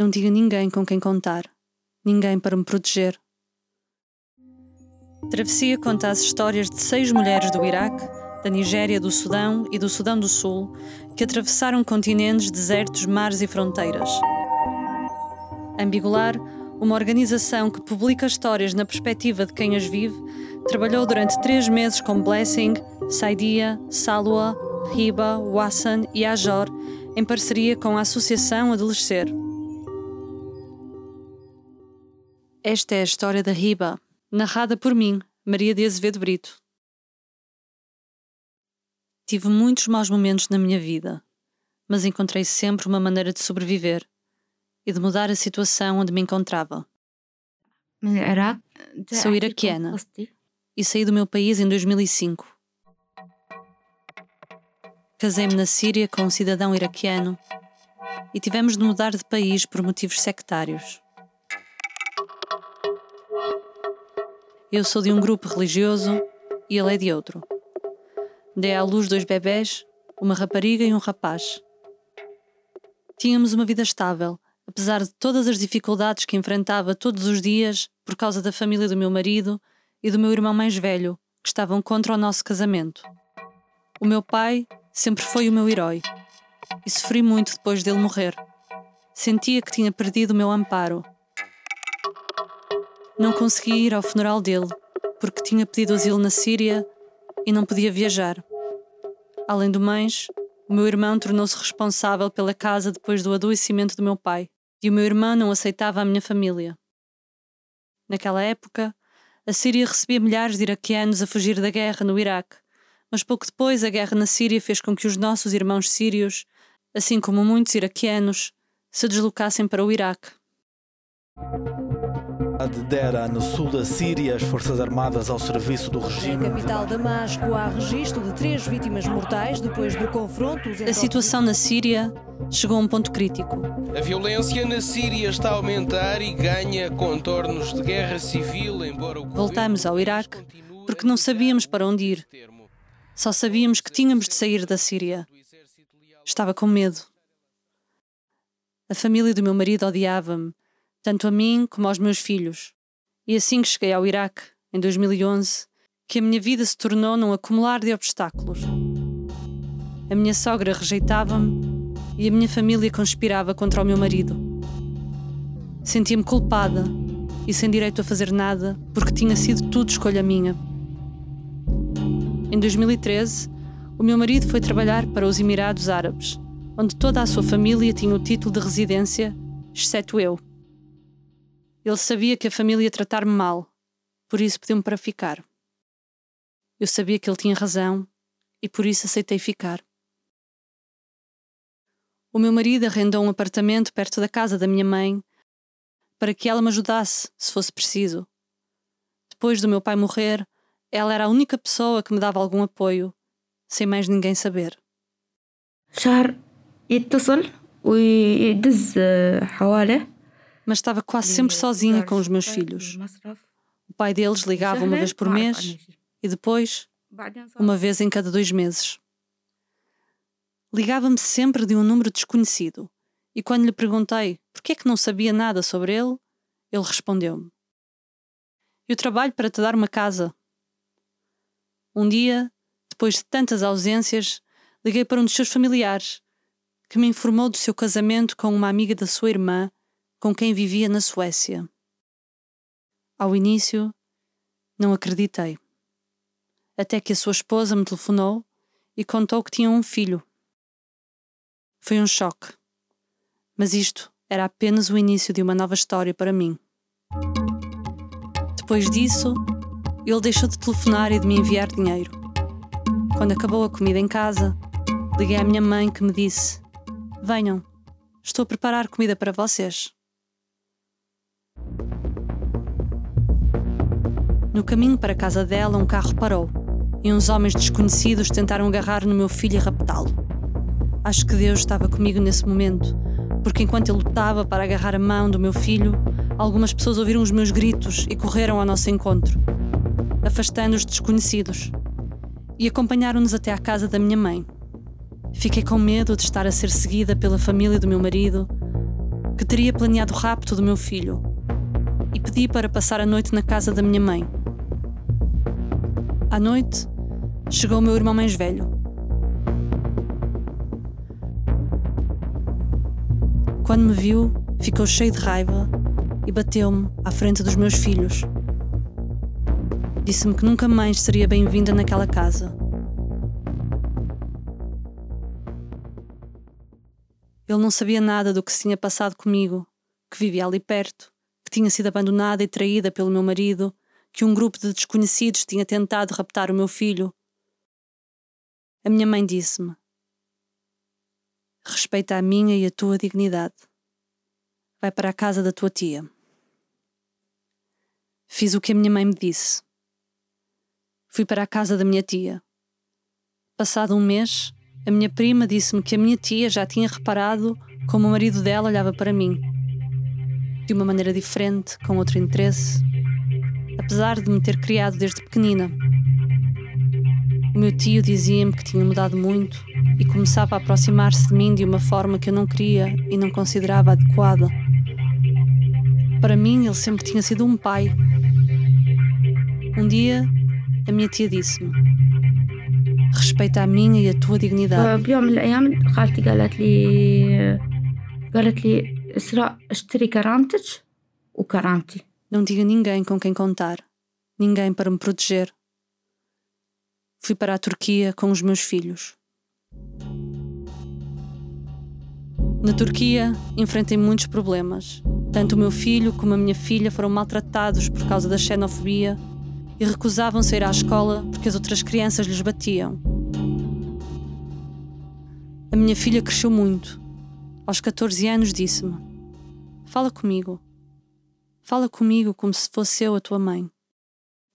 Não tinha ninguém com quem contar, ninguém para me proteger. Travessia conta as histórias de seis mulheres do Iraque, da Nigéria, do Sudão e do Sudão do Sul que atravessaram continentes, desertos, mares e fronteiras. Ambigular, uma organização que publica histórias na perspectiva de quem as vive, trabalhou durante três meses com Blessing, Saidia, Salwa, Riba, Wassan e Ajor, em parceria com a Associação Adolescer. Esta é a história da Riba, narrada por mim, Maria de Azevedo Brito. Tive muitos maus momentos na minha vida, mas encontrei sempre uma maneira de sobreviver e de mudar a situação onde me encontrava. Sou iraquiana e saí do meu país em 2005. Casei-me na Síria com um cidadão iraquiano e tivemos de mudar de país por motivos sectários. Eu sou de um grupo religioso e ele é de outro. Dei à luz dois bebés, uma rapariga e um rapaz. Tínhamos uma vida estável, apesar de todas as dificuldades que enfrentava todos os dias por causa da família do meu marido e do meu irmão mais velho, que estavam contra o nosso casamento. O meu pai sempre foi o meu herói e sofri muito depois dele morrer. Sentia que tinha perdido o meu amparo não consegui ir ao funeral dele porque tinha pedido asilo na Síria e não podia viajar. Além do mais, o meu irmão tornou-se responsável pela casa depois do adoecimento do meu pai e o meu irmão não aceitava a minha família. Naquela época, a Síria recebia milhares de iraquianos a fugir da guerra no Iraque, mas pouco depois a guerra na Síria fez com que os nossos irmãos sírios, assim como muitos iraquianos, se deslocassem para o Iraque de Dera, no sul da Síria, as Forças Armadas ao serviço do regime. Na capital Damasco há registro de três vítimas mortais depois do confronto. A situação na Síria chegou a um ponto crítico. A violência na Síria está a aumentar e ganha contornos de guerra civil, embora o Voltámos ao Iraque porque não sabíamos para onde ir. Só sabíamos que tínhamos de sair da Síria. Estava com medo. A família do meu marido odiava-me tanto a mim como aos meus filhos. E assim que cheguei ao Iraque, em 2011, que a minha vida se tornou num acumular de obstáculos. A minha sogra rejeitava-me e a minha família conspirava contra o meu marido. Sentia-me culpada e sem direito a fazer nada porque tinha sido tudo escolha minha. Em 2013, o meu marido foi trabalhar para os Emirados Árabes, onde toda a sua família tinha o título de residência, exceto eu. Ele sabia que a família ia tratar-me mal, por isso pediu-me para ficar. Eu sabia que ele tinha razão e por isso aceitei ficar. O meu marido arrendou um apartamento perto da casa da minha mãe para que ela me ajudasse se fosse preciso. Depois do meu pai morrer, ela era a única pessoa que me dava algum apoio, sem mais ninguém saber. شهر يتصل ويدز حواله mas estava quase sempre sozinha com os meus filhos. O pai deles ligava uma vez por mês e depois uma vez em cada dois meses. Ligava-me sempre de um número desconhecido e quando lhe perguntei por que é que não sabia nada sobre ele, ele respondeu-me: Eu trabalho para te dar uma casa. Um dia, depois de tantas ausências, liguei para um dos seus familiares, que me informou do seu casamento com uma amiga da sua irmã com quem vivia na Suécia. Ao início, não acreditei. Até que a sua esposa me telefonou e contou que tinha um filho. Foi um choque. Mas isto era apenas o início de uma nova história para mim. Depois disso, ele deixou de telefonar e de me enviar dinheiro. Quando acabou a comida em casa, liguei à minha mãe que me disse: Venham, estou a preparar comida para vocês. No caminho para a casa dela, um carro parou e uns homens desconhecidos tentaram agarrar no meu filho e raptá-lo. Acho que Deus estava comigo nesse momento, porque enquanto eu lutava para agarrar a mão do meu filho, algumas pessoas ouviram os meus gritos e correram ao nosso encontro, afastando os desconhecidos, e acompanharam-nos até à casa da minha mãe. Fiquei com medo de estar a ser seguida pela família do meu marido, que teria planeado o rapto do meu filho e pedi para passar a noite na casa da minha mãe. À noite, chegou o meu irmão mais velho. Quando me viu, ficou cheio de raiva e bateu-me à frente dos meus filhos. Disse-me que nunca mais seria bem-vinda naquela casa. Ele não sabia nada do que se tinha passado comigo, que vivia ali perto, que tinha sido abandonada e traída pelo meu marido, que um grupo de desconhecidos tinha tentado raptar o meu filho. A minha mãe disse-me: Respeita a minha e a tua dignidade. Vai para a casa da tua tia. Fiz o que a minha mãe me disse. Fui para a casa da minha tia. Passado um mês, a minha prima disse-me que a minha tia já tinha reparado como o marido dela olhava para mim. De uma maneira diferente, com outro interesse, apesar de me ter criado desde pequenina. O meu tio dizia-me que tinha mudado muito e começava a aproximar-se de mim de uma forma que eu não queria e não considerava adequada. Para mim, ele sempre tinha sido um pai. Um dia, a minha tia disse-me: Respeita a minha e a tua dignidade. بيوم من الأيام خالتي قالت لي قالت لي إسراء اشتري كرامتك وكرامتي Não tinha ninguém com quem contar, ninguém para me proteger. Fui para a Turquia com os meus filhos. Na Turquia, enfrentei muitos problemas. Tanto o meu filho como a minha filha foram maltratados por causa da xenofobia e recusavam-se a ir à escola porque as outras crianças lhes batiam. A minha filha cresceu muito. Aos 14 anos disse-me: Fala comigo. Fala comigo como se fosse eu a tua mãe.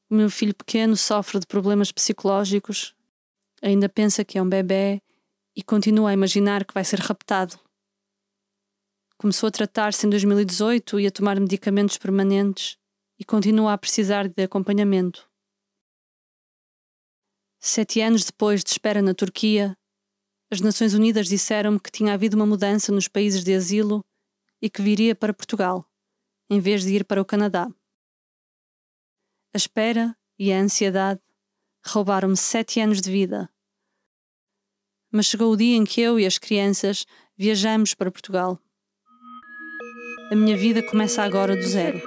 O meu filho pequeno sofre de problemas psicológicos, ainda pensa que é um bebê e continua a imaginar que vai ser raptado. Começou a tratar-se em 2018 e a tomar medicamentos permanentes e continua a precisar de acompanhamento. Sete anos depois de espera na Turquia, as Nações Unidas disseram-me que tinha havido uma mudança nos países de asilo e que viria para Portugal, em vez de ir para o Canadá. A espera e a ansiedade roubaram-me sete anos de vida. Mas chegou o dia em que eu e as crianças viajamos para Portugal. A minha vida começa agora do zero.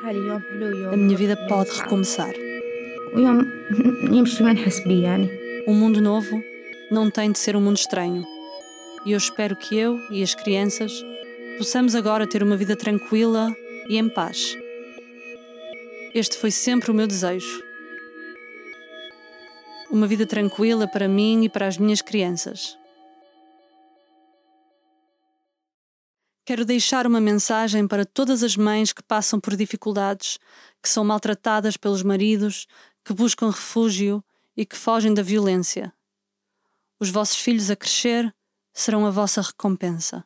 A minha vida pode recomeçar. O mundo novo não tem de ser um mundo estranho. E eu espero que eu e as crianças possamos agora ter uma vida tranquila, e em paz. Este foi sempre o meu desejo. Uma vida tranquila para mim e para as minhas crianças. Quero deixar uma mensagem para todas as mães que passam por dificuldades, que são maltratadas pelos maridos, que buscam refúgio e que fogem da violência. Os vossos filhos a crescer serão a vossa recompensa.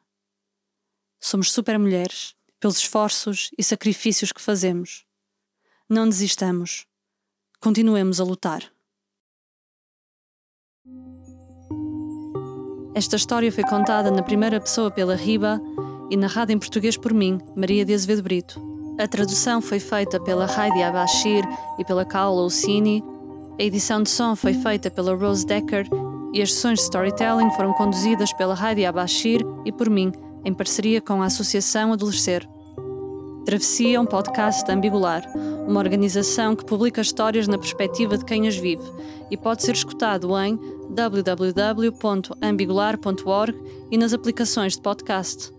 Somos supermulheres pelos esforços e sacrifícios que fazemos. Não desistamos. Continuemos a lutar. Esta história foi contada na primeira pessoa pela Riba e narrada em português por mim, Maria de Azevedo Brito. A tradução foi feita pela Heidi Abashir e pela Kaola Ossini. A edição de som foi feita pela Rose Decker e as sessões de storytelling foram conduzidas pela Heidi Abashir e por mim, em parceria com a Associação Adolescer. Travessia é um podcast ambigular, uma organização que publica histórias na perspectiva de quem as vive e pode ser escutado em www.ambigular.org e nas aplicações de podcast.